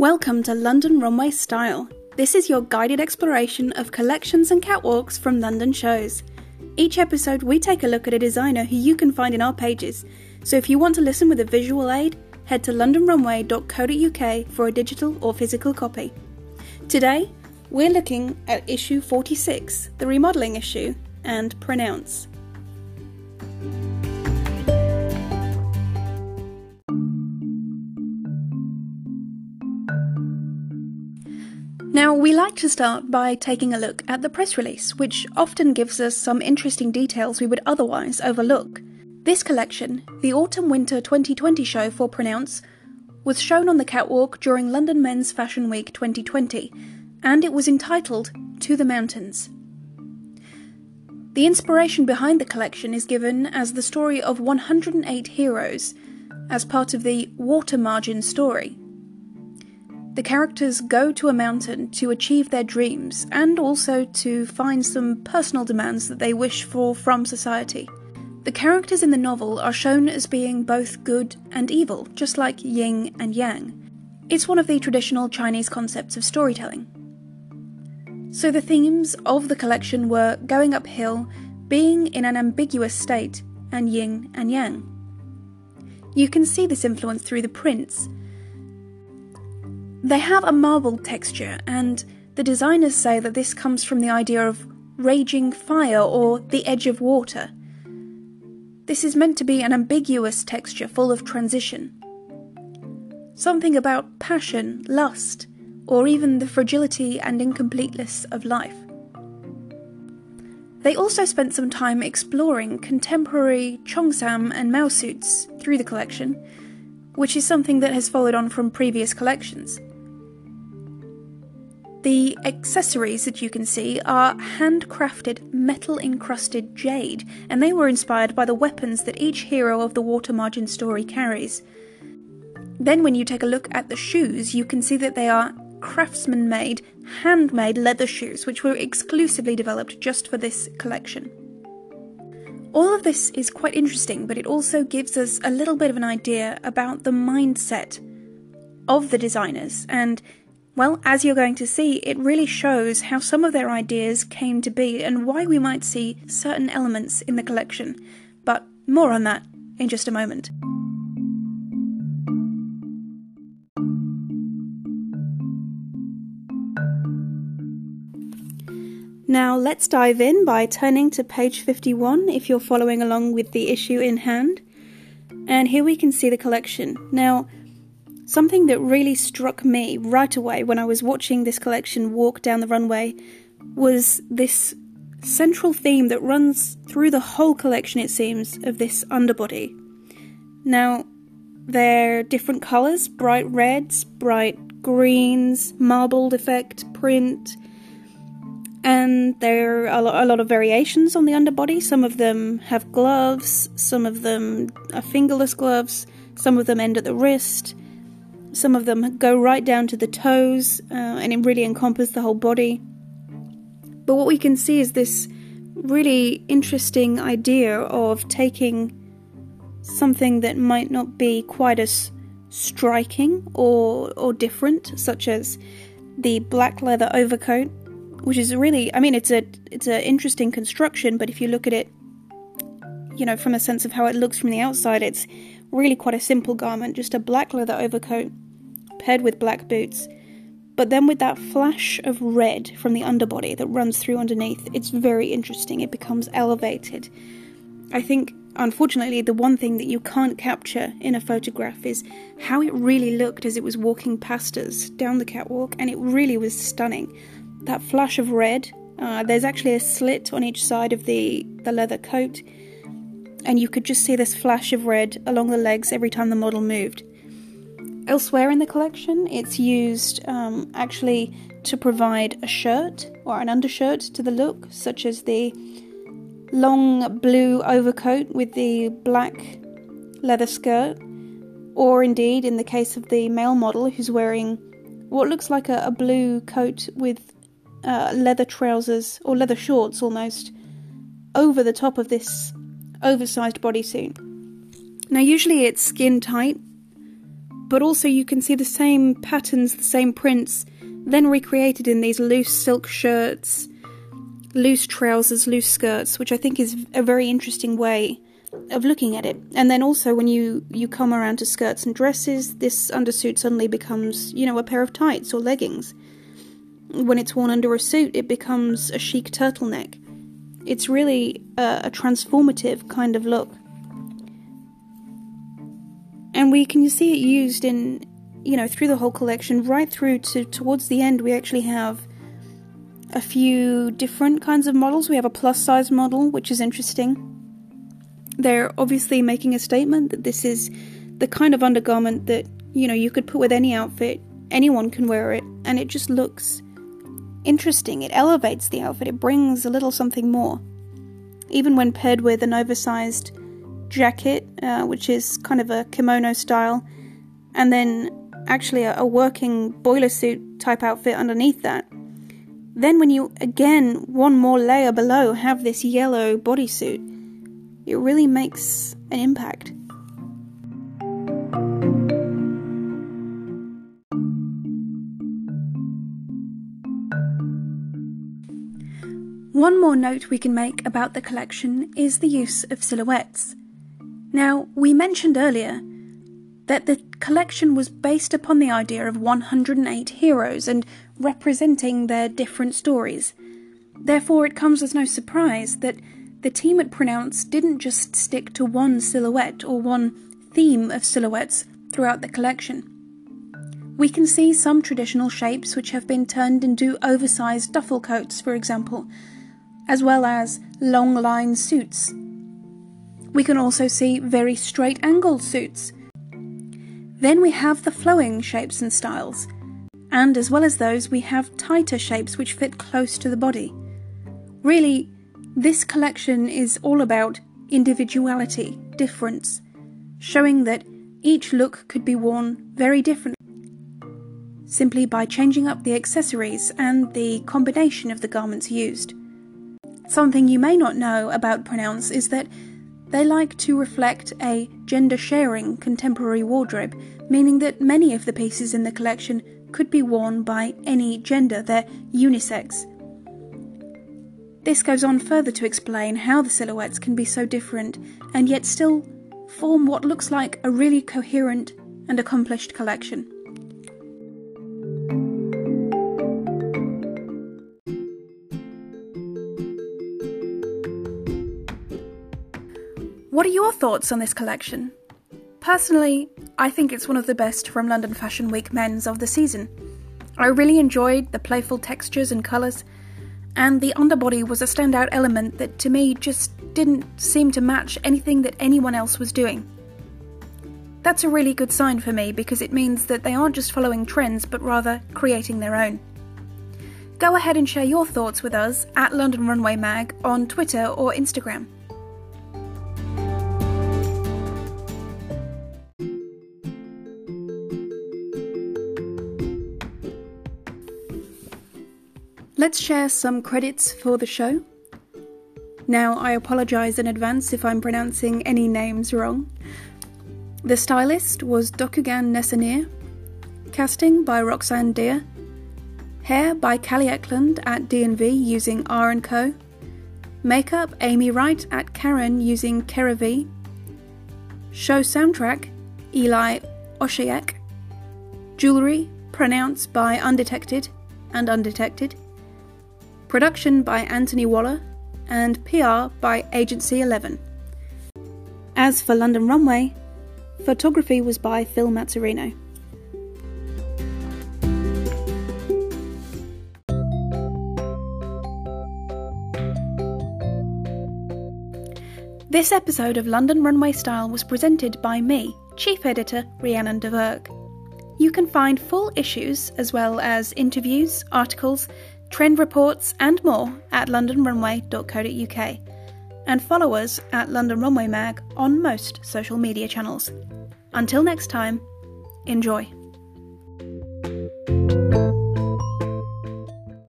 Welcome to London Runway Style. This is your guided exploration of collections and catwalks from London shows. Each episode, we take a look at a designer who you can find in our pages. So if you want to listen with a visual aid, head to londonrunway.co.uk for a digital or physical copy. Today, we're looking at issue 46, the remodelling issue, and pronounce. Now, we like to start by taking a look at the press release, which often gives us some interesting details we would otherwise overlook. This collection, the Autumn Winter 2020 show for Pronounce, was shown on the catwalk during London Men's Fashion Week 2020, and it was entitled To the Mountains. The inspiration behind the collection is given as the story of 108 heroes, as part of the Water Margin story, the characters go to a mountain to achieve their dreams and also to find some personal demands that they wish for from society. The characters in the novel are shown as being both good and evil, just like yin and yang. It's one of the traditional Chinese concepts of storytelling. So the themes of the collection were going uphill, being in an ambiguous state, and yin and yang. You can see this influence through the prints they have a marbled texture, and the designers say that this comes from the idea of raging fire or the edge of water. This is meant to be an ambiguous texture full of transition. Something about passion, lust, or even the fragility and incompleteness of life. They also spent some time exploring contemporary Cheongsam and Mao suits through the collection, which is something that has followed on from previous collections. The accessories that you can see are handcrafted metal encrusted jade, and they were inspired by the weapons that each hero of the Water Margin story carries. Then, when you take a look at the shoes, you can see that they are craftsman made, handmade leather shoes, which were exclusively developed just for this collection. All of this is quite interesting, but it also gives us a little bit of an idea about the mindset of the designers and well, as you're going to see, it really shows how some of their ideas came to be and why we might see certain elements in the collection. But more on that in just a moment. Now let's dive in by turning to page 51 if you're following along with the issue in hand. And here we can see the collection. Now, Something that really struck me right away when I was watching this collection walk down the runway was this central theme that runs through the whole collection, it seems, of this underbody. Now, they're different colours bright reds, bright greens, marbled effect, print, and there are a lot of variations on the underbody. Some of them have gloves, some of them are fingerless gloves, some of them end at the wrist. Some of them go right down to the toes uh, and it really encompasses the whole body. But what we can see is this really interesting idea of taking something that might not be quite as striking or or different, such as the black leather overcoat, which is really I mean it's a it's an interesting construction, but if you look at it, you know, from a sense of how it looks from the outside, it's really quite a simple garment, just a black leather overcoat paired with black boots. But then with that flash of red from the underbody that runs through underneath, it's very interesting. It becomes elevated. I think, unfortunately, the one thing that you can't capture in a photograph is how it really looked as it was walking past us down the catwalk, and it really was stunning. That flash of red, uh, there's actually a slit on each side of the, the leather coat, and you could just see this flash of red along the legs every time the model moved. Elsewhere in the collection, it's used um, actually to provide a shirt or an undershirt to the look, such as the long blue overcoat with the black leather skirt, or indeed, in the case of the male model who's wearing what looks like a, a blue coat with uh, leather trousers or leather shorts almost over the top of this oversized bodysuit. Now, usually it's skin tight but also you can see the same patterns, the same prints, then recreated in these loose silk shirts, loose trousers, loose skirts, which I think is a very interesting way of looking at it. And then also when you you come around to skirts and dresses, this undersuit suddenly becomes, you know, a pair of tights or leggings. When it's worn under a suit, it becomes a chic turtleneck. It's really a, a transformative kind of look. And we can see it used in, you know, through the whole collection, right through to towards the end. We actually have a few different kinds of models. We have a plus size model, which is interesting. They're obviously making a statement that this is the kind of undergarment that, you know, you could put with any outfit, anyone can wear it, and it just looks interesting. It elevates the outfit, it brings a little something more. Even when paired with an oversized jacket, uh, which is kind of a kimono style, and then actually a, a working boiler suit type outfit underneath that. Then, when you again, one more layer below, have this yellow bodysuit, it really makes an impact. One more note we can make about the collection is the use of silhouettes. Now, we mentioned earlier that the collection was based upon the idea of 108 heroes and representing their different stories. Therefore, it comes as no surprise that the team at Pronounce didn't just stick to one silhouette or one theme of silhouettes throughout the collection. We can see some traditional shapes which have been turned into oversized duffel coats, for example, as well as long line suits. We can also see very straight angled suits. Then we have the flowing shapes and styles, and as well as those, we have tighter shapes which fit close to the body. Really, this collection is all about individuality, difference, showing that each look could be worn very differently simply by changing up the accessories and the combination of the garments used. Something you may not know about Pronounce is that they like to reflect a gender sharing contemporary wardrobe, meaning that many of the pieces in the collection could be worn by any gender, they're unisex. This goes on further to explain how the silhouettes can be so different and yet still form what looks like a really coherent and accomplished collection. What are your thoughts on this collection? Personally, I think it's one of the best from London Fashion Week men's of the season. I really enjoyed the playful textures and colours, and the underbody was a standout element that to me just didn't seem to match anything that anyone else was doing. That's a really good sign for me because it means that they aren't just following trends but rather creating their own. Go ahead and share your thoughts with us at London Runway Mag on Twitter or Instagram. Let's share some credits for the show. Now, I apologise in advance if I'm pronouncing any names wrong. The stylist was Dogukan Nesanir, casting by Roxanne Deer, hair by Callie Eklund at D&V using R & Co, makeup Amy Wright at Karen using KeraV, show soundtrack Eli Oshayek, jewellery pronounced by Undetected and Undetected, Production by Anthony Waller, and PR by Agency 11. As for London Runway, photography was by Phil Mazzarino. This episode of London Runway Style was presented by me, Chief Editor Rhiannon de Verg. You can find full issues as well as interviews, articles, trend reports, and more at londonrunway.co.uk. And follow us at London Runway Mag on most social media channels. Until next time, enjoy.